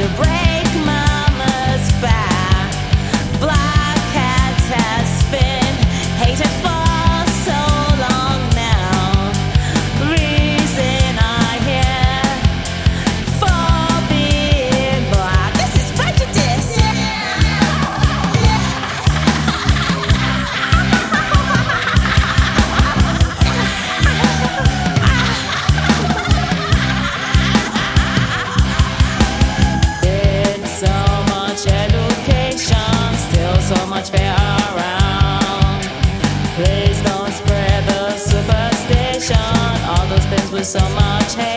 your brain. So much hate.